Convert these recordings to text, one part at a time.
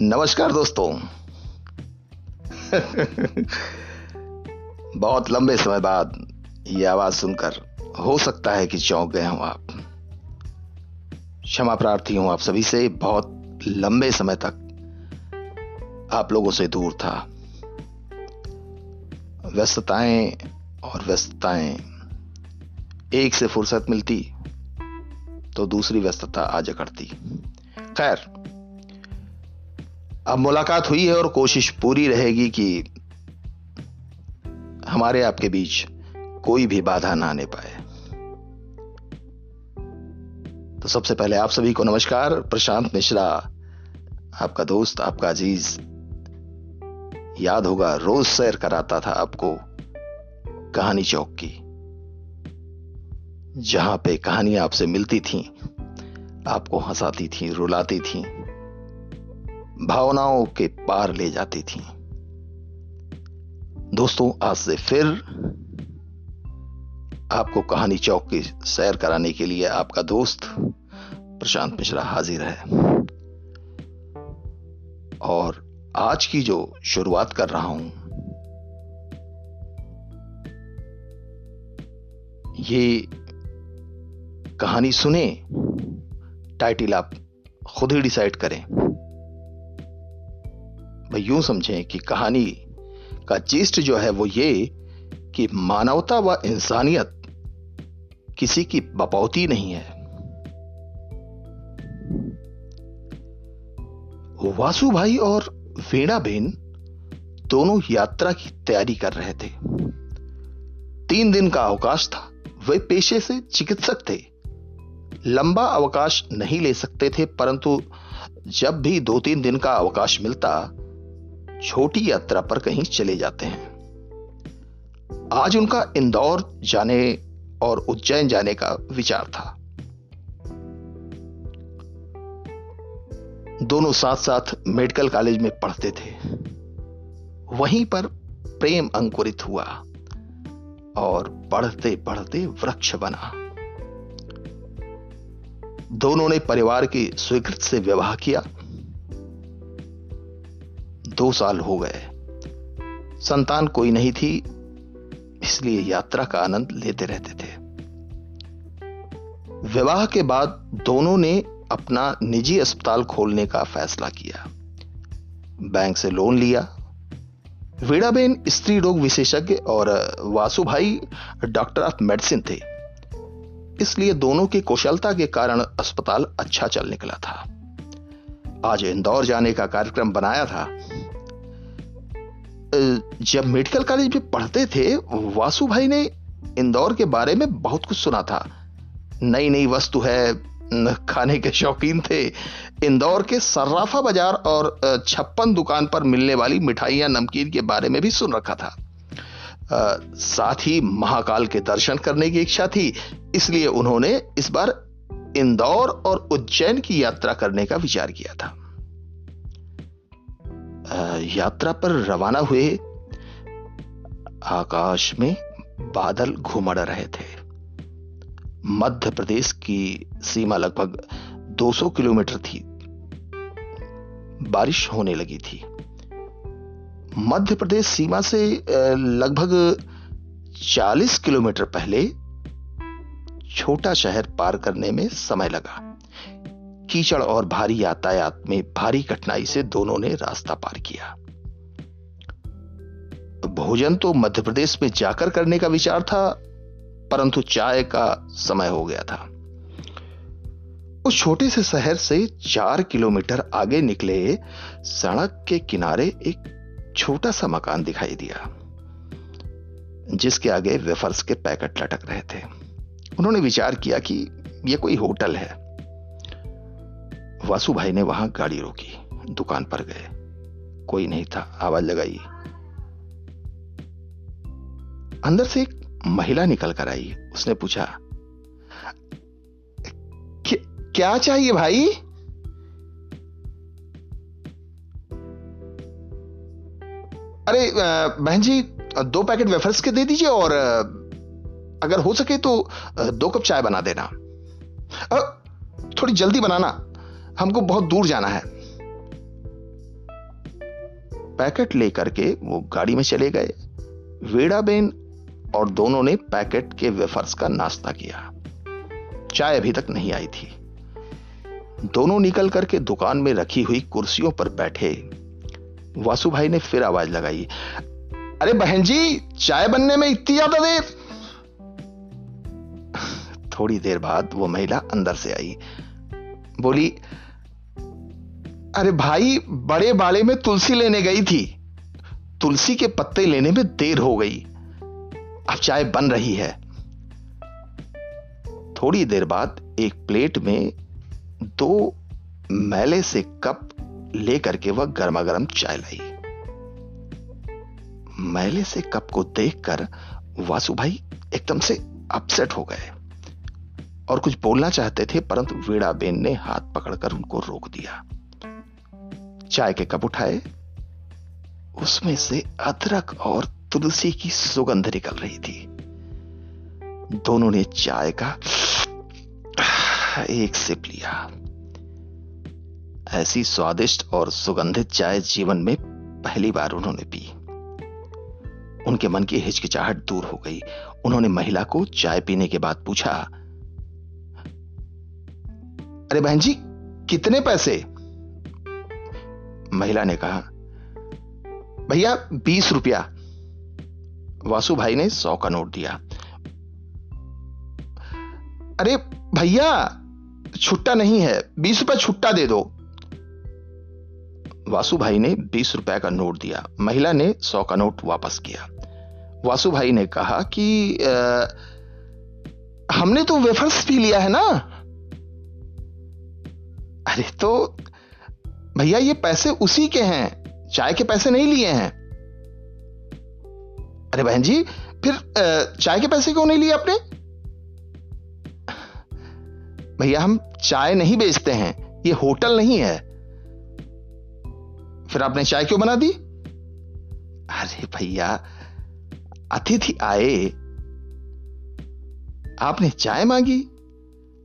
नमस्कार दोस्तों। बहुत लंबे समय बाद ये आवाज़ सुनकर हो सकता है कि चौंक गए हों आप। क्षमा प्रार्थी हूँ आप सभी से, बहुत लंबे समय तक आप लोगों से दूर था। व्यस्तताएँ और व्यस्तताएँ। एक से फुर्सत मिलती तो दूसरी व्यस्तता आ जकड़ती खैर अब मुलाकात हुई है और कोशिश पूरी रहेगी कि हमारे आपके बीच कोई भी बाधा ना आने पाए। तो सबसे पहले आप सभी को नमस्कार। प्रशांत मिश्रा, आपका दोस्त, आपका अज़ीज़। याद होगा, रोज सैर कराता था आपको कहानी चौक की, जहाँ पे कहानियाँ आपसे मिलती थीं, आपको हंसाती थीं, रुलाती थीं। भावनाओं के पार ले जाती थी। दोस्तों, आज से फिर आपको कहानी चौक की सैर कराने के लिए आपका दोस्त प्रशांत मिश्रा हाजिर है। और आज की जो शुरुआत कर रहा हूँ, ये कहानी सुने टाइटल आप खुद ही डिसाइड करें। भाई यूँ समझें कि कहानी का जिस्ट जो है वो ये कि मानवता व इंसानियत किसी की बपौती नहीं है। वासु भाई और वीणा बेन दोनों यात्रा की तैयारी कर रहे थे। तीन दिन का अवकाश था। वे पेशे से चिकित्सक थे। लंबा अवकाश नहीं ले सकते थे, परंतु जब भी दो तीन दिन का अवकाश मिलता छोटी यात्रा पर कहीं चले जाते हैं। आज उनका इंदौर जाने और उज्जैन जाने का विचार था। दोनों साथ साथ मेडिकल कॉलेज में पढ़ते थे। वहीं पर प्रेम अंकुरित हुआ और बढ़ते बढ़ते वृक्ष बना। दोनों ने परिवार की स्वीकृत से विवाह किया। दो साल हो गए। संतान कोई नहीं थी, इसलिए यात्रा का आनंद लेते रहते थे। विवाह के बाद दोनों ने अपना निजी अस्पताल खोलने का फैसला किया। बैंक से लोन लिया। वीणाबेन स्त्री रोग विशेषज्ञ और वासु भाई डॉक्टर ऑफ़ मेडिसिन थे। इसलिए दोनों की कुशलता के कारण अस्पताल अच्छा चल निकला था। आज इंदौर जाने का कार्यक्रम बनाया था। जब मेडिकल कॉलेज में पढ़ते थे वासु भाई ने इंदौर के बारे में बहुत कुछ सुना था। नई नई वस्तु है खाने के शौकीन थे। इंदौर के सर्राफा बाज़ार और छप्पन दुकान पर मिलने वाली मिठाइयाँ नमकीन के बारे में भी सुन रखा था। आ, साथ ही महाकाल के दर्शन करने की इच्छा थी इसलिए उन्होंने इस बार इंदौर और उज्जैन की यात्रा करने का विचार किया था। यात्रा पर रवाना हुए आकाश में बादल घुमड़ रहे थे। मध्य प्रदेश की सीमा लगभग 200 किलोमीटर थी। बारिश होने लगी थी। मध्य प्रदेश सीमा से लगभग 40 किलोमीटर पहले छोटा शहर पार करने में समय लगा। कीचड़ और भारी यातायात में भारी कठिनाई से दोनों ने रास्ता पार किया। भोजन तो मध्य प्रदेश में जाकर करने का विचार था, परंतु चाय का समय हो गया था। उस छोटे से शहर से चार किलोमीटर आगे निकले सड़क के किनारे एक छोटा सा मकान दिखाई दिया, जिसके आगे वेफर्स के पैकेट लटक रहे थे। उन्होंने विचार किया कि यह कोई होटल है। वासु भाई ने वहाँ गाड़ी रोकी, दुकान पर गए। कोई नहीं था, आवाज़ लगाई। अंदर से एक महिला निकल कर आई। उसने पूछा, क्या चाहिए भाई? अरे बहन जी, दो पैकेट वेफर्स के दे दीजिए और अगर हो सके तो दो कप चाय बना देना। थोड़ी जल्दी बनाना। हमको बहुत दूर जाना है। पैकेट लेकर के वो गाड़ी में चले गए। वेड़ाबेन और दोनों ने पैकेट के वेफर्स का नाश्ता किया। चाय अभी तक नहीं आई थी। दोनों निकल करके दुकान में रखी हुई कुर्सियों पर बैठे। वासु भाई ने फिर आवाज़ लगाई, अरे बहन जी, चाय बनने में इतनी ज़्यादा देर? थोड़ी देर बाद वो महिला अंदर से आई। बोली अरे भाई, बड़े बाड़े में तुलसी लेने गई थी। तुलसी के पत्ते लेने में देर हो गई। अब चाय बन रही है। थोड़ी देर बाद एक प्लेट में दो मैले से कप लेकर के वह गर्मा गर्म चाय लाई। मैले से कप को देखकर वासु भाई एकदम से अपसेट हो गए और कुछ बोलना चाहते थे, परंतु वीणा बेन ने हाथ पकड़कर उनको रोक दिया। चाय के कप उठाए, उसमें से अदरक और तुलसी की सुगंध निकल रही थी। दोनों ने चाय का एक सिप लिया। ऐसी स्वादिष्ट और सुगंधित चाय जीवन में पहली बार उन्होंने पी। उनके मन की हिचकिचाहट दूर हो गई। उन्होंने महिला को चाय पीने के बाद पूछा, अरे बहन जी, कितने पैसे? महिला ने कहा भैया बीस रुपया। वासु भाई ने सौ का नोट दिया। अरे भैया छुट्टा नहीं है बीस रुपया छुट्टा दे दो। वासु भाई ने बीस रुपए का नोट दिया। महिला ने सौ का नोट वापस किया। वासु भाई ने कहा कि आ, हमने तो वेफर्स भी लिया है ना? अरे तो भैया, ये पैसे उसी के हैं। चाय के पैसे नहीं लिए हैं। अरे बहन जी, फिर चाय के पैसे क्यों नहीं लिए आपने? भैया, हम चाय नहीं बेचते हैं। ये होटल नहीं है। फिर आपने चाय क्यों बना दी? अरे भैया, अतिथि आए। आपने चाय मांगी।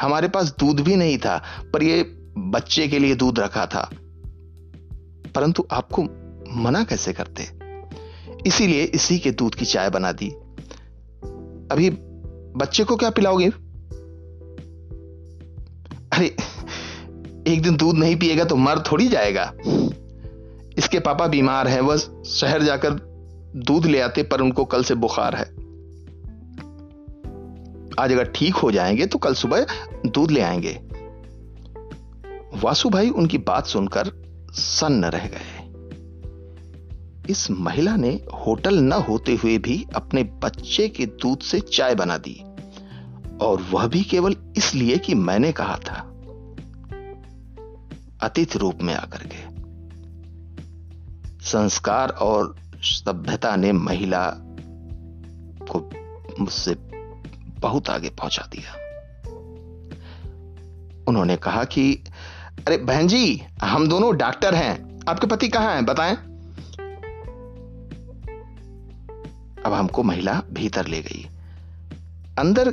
हमारे पास दूध भी नहीं था, पर ये बच्चे के लिए दूध रखा था। परंतु आपको मना कैसे करते? इसीलिए इसी के दूध की चाय बना दी। अभी बच्चे को क्या पिलाओगे? अरे, एक दिन दूध नहीं पिएगा तो मर थोड़ी जाएगा। इसके पापा बीमार हैं, वह शहर जाकर दूध ले आते, पर उनको कल से बुखार है। आज अगर ठीक हो जाएँगे तो कल सुबह दूध ले आएँगे। वासु भाई उनकी बात सुनकर सन्न रह गए। इस महिला ने होटल न होते हुए भी अपने बच्चे के दूध से चाय बना दी, और वह भी केवल इसलिए कि मैंने कहा था। अतिथि रूप में आकर के। संस्कार और सभ्यता ने महिला को मुझसे बहुत आगे पहुँचा दिया। उन्होंने कहा कि अरे बहन जी, हम दोनों डॉक्टर हैं। आपके पति कहाँ हैं, बताएँ? अब हमको महिला भीतर ले गई। अंदर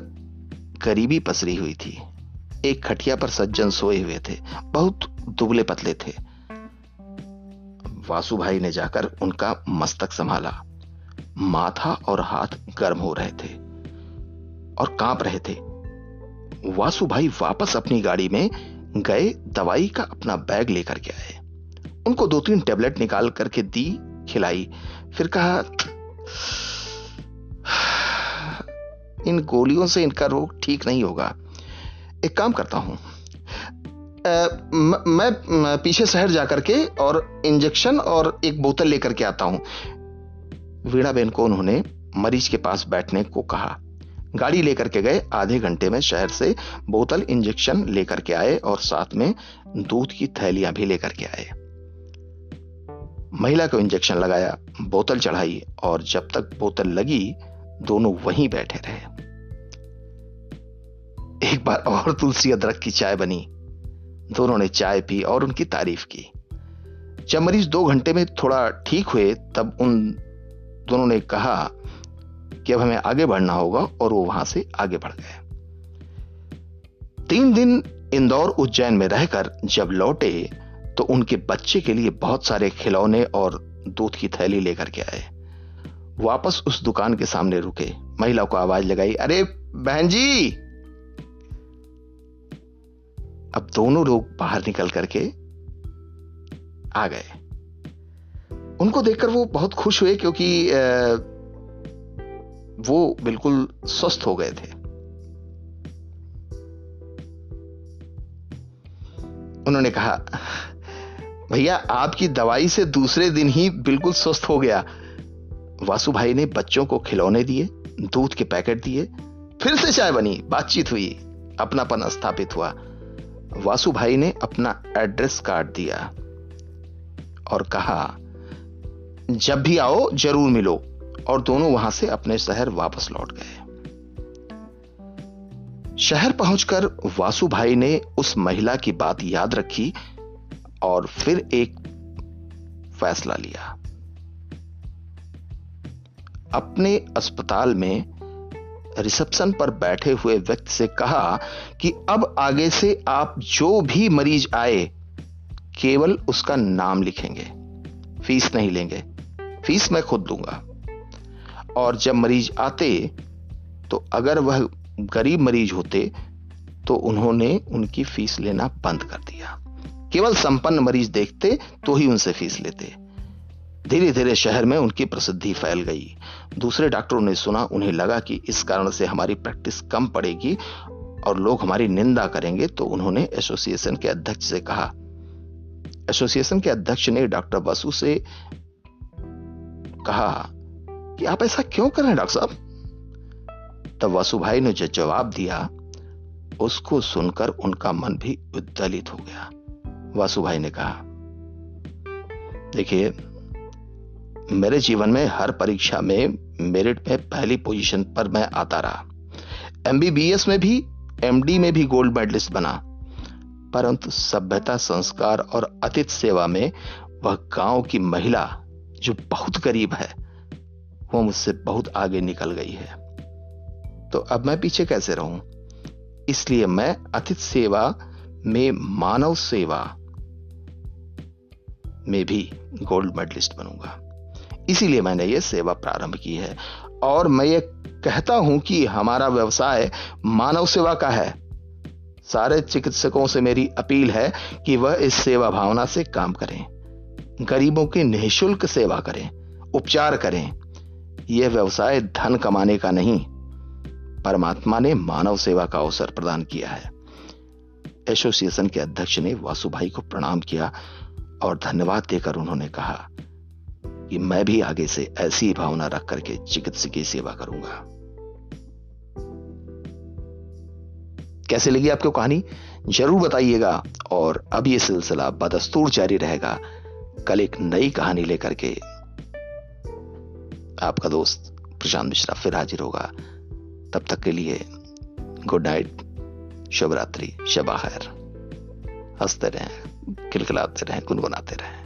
गरीबी पसरी हुई थी। एक खटिया पर सज्जन सोए हुए थे। बहुत दुबले पतले थे। वासु भाई ने जाकर उनका मस्तक संभाला। माथा और हाथ गर्म हो रहे थे और काँप रहे थे। वासु भाई वापस अपनी गाड़ी में गए दवाई का अपना बैग लेकर के आए। उनको दो तीन टेबलेट निकाल करके दी खिलाई। फिर कहा इन गोलियों से इनका रोग ठीक नहीं होगा। एक काम करता हूँ। आ, म, मैं पीछे शहर जाकर के और इंजेक्शन और एक बोतल लेकर के आता हूँ। वीणा बेन को उन्होंने मरीज़ के पास बैठने को कहा। गाड़ी लेकर के गए, आधे घंटे में शहर से बोतल इंजेक्शन लेकर के आए और साथ में दूध की थैलियाँ भी लेकर के आए। महिला को इंजेक्शन लगाया, बोतल चढ़ाई और जब तक बोतल लगी, दोनों वहीं बैठे रहे। एक बार और तुलसी अदरक की चाय बनी। दोनों ने चाय पी और उनकी तारीफ़ की। जब मरीज़ दो घंटे में थोड़ा ठीक हुए, तब उन दोनों ने कहा कि अब हमें आगे बढ़ना होगा और वो वहाँ से आगे बढ़ गए। तीन दिन इंदौर उज्जैन में रहकर जब लौटे तो उनके बच्चे के लिए बहुत सारे खिलौने और दूध की थैली लेकर के आए। वापस उस दुकान के सामने रुके। महिला को आवाज़ लगाई, अरे बहन जी! अब दोनों लोग बाहर निकल करके आ गए। उनको देखकर वो बहुत खुश हुए क्योंकि वो बिल्कुल स्वस्थ हो गए थे। उन्होंने कहा, भैया, आपकी दवाई से दूसरे दिन ही बिल्कुल स्वस्थ हो गया। वासु भाई ने बच्चों को खिलौने दिए, दूध के पैकेट दिए, फिर से चाय बनी, बातचीत हुई, अपनापन स्थापित हुआ। वासु भाई ने अपना एड्रेस कार्ड दिया और कहा, जब भी आओ, ज़रूर मिलो। और दोनों वहाँ से अपने शहर वापस लौट गए। शहर पहुंचकर वासु भाई ने उस महिला की बात याद रखी और फिर एक फैसला लिया। अपने अस्पताल में रिसेप्शन पर बैठे हुए व्यक्ति से कहा कि अब आगे से आप जो भी मरीज़ आए, केवल उसका नाम लिखेंगे। फ़ीस नहीं लेंगे। फ़ीस मैं खुद दूँगा। और जब मरीज़ आते तो अगर वह गरीब मरीज़ होते तो उन्होंने उनकी फ़ीस लेना बंद कर दिया। केवल संपन्न मरीज़ देखते तो ही उनसे फ़ीस लेते। धीरे धीरे शहर में उनकी प्रसिद्धि फैल गई। दूसरे डॉक्टरों ने सुना, उन्हें लगा कि इस कारण से हमारी प्रैक्टिस कम पड़ेगी और लोग हमारी निंदा करेंगे तो उन्होंने एसोसिएशन के अध्यक्ष से कहा। एसोसिएशन के अध्यक्ष ने डॉक्टर बसु से कहा कि आप ऐसा क्यों कर रहे हैं, डॉक्टर साहब? तब वासु भाई ने जो जवाब दिया, उसको सुनकर उनका मन भी उद्दलित हो गया। वासु भाई ने कहा, देखिए, मेरे जीवन में हर परीक्षा में मेरिट में पहली पोजीशन पर मैं आता रहा। एमबीबीएस में भी एमडी में भी गोल्ड मेडलिस्ट बना। परंतु सभ्यता संस्कार और अतिथि सेवा में वह गाँव की महिला, जो बहुत गरीब है वो मुझसे बहुत आगे निकल गई है। तो अब मैं पीछे कैसे रहूँ? इसलिए मैं अतिथि सेवा में मानव सेवा में भी गोल्ड मेडलिस्ट बनूँगा। इसीलिए मैंने ये सेवा प्रारंभ की है। और मैं ये कहता हूँ कि हमारा व्यवसाय मानव सेवा का है। सारे चिकित्सकों से मेरी अपील है कि वह इस सेवा भावना से काम करें। गरीबों की निःशुल्क सेवा करें, उपचार करें यह व्यवसाय धन कमाने का नहीं, परमात्मा ने मानव सेवा का अवसर प्रदान किया है। एसोसिएशन के अध्यक्ष ने वासुभाई को प्रणाम किया और धन्यवाद देकर उन्होंने कहा कि मैं भी आगे से ऐसी भावना रख करके चिकित्सकीय सेवा करूँगा। कैसे लगी आपको कहानी? ज़रूर बताइएगा और अब यह सिलसिला बदस्तूर जारी रहेगा। कल एक नई कहानी लेकर के आपका दोस्त प्रशांत मिश्रा फिर हाजिर होगा। तब तक के लिए गुड नाइट शुभ रात्रि शबा खैर हँसते रहें, खिलखिलाते रहें, गुनगुनाते रहें।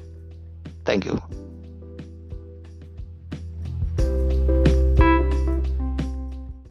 Thank you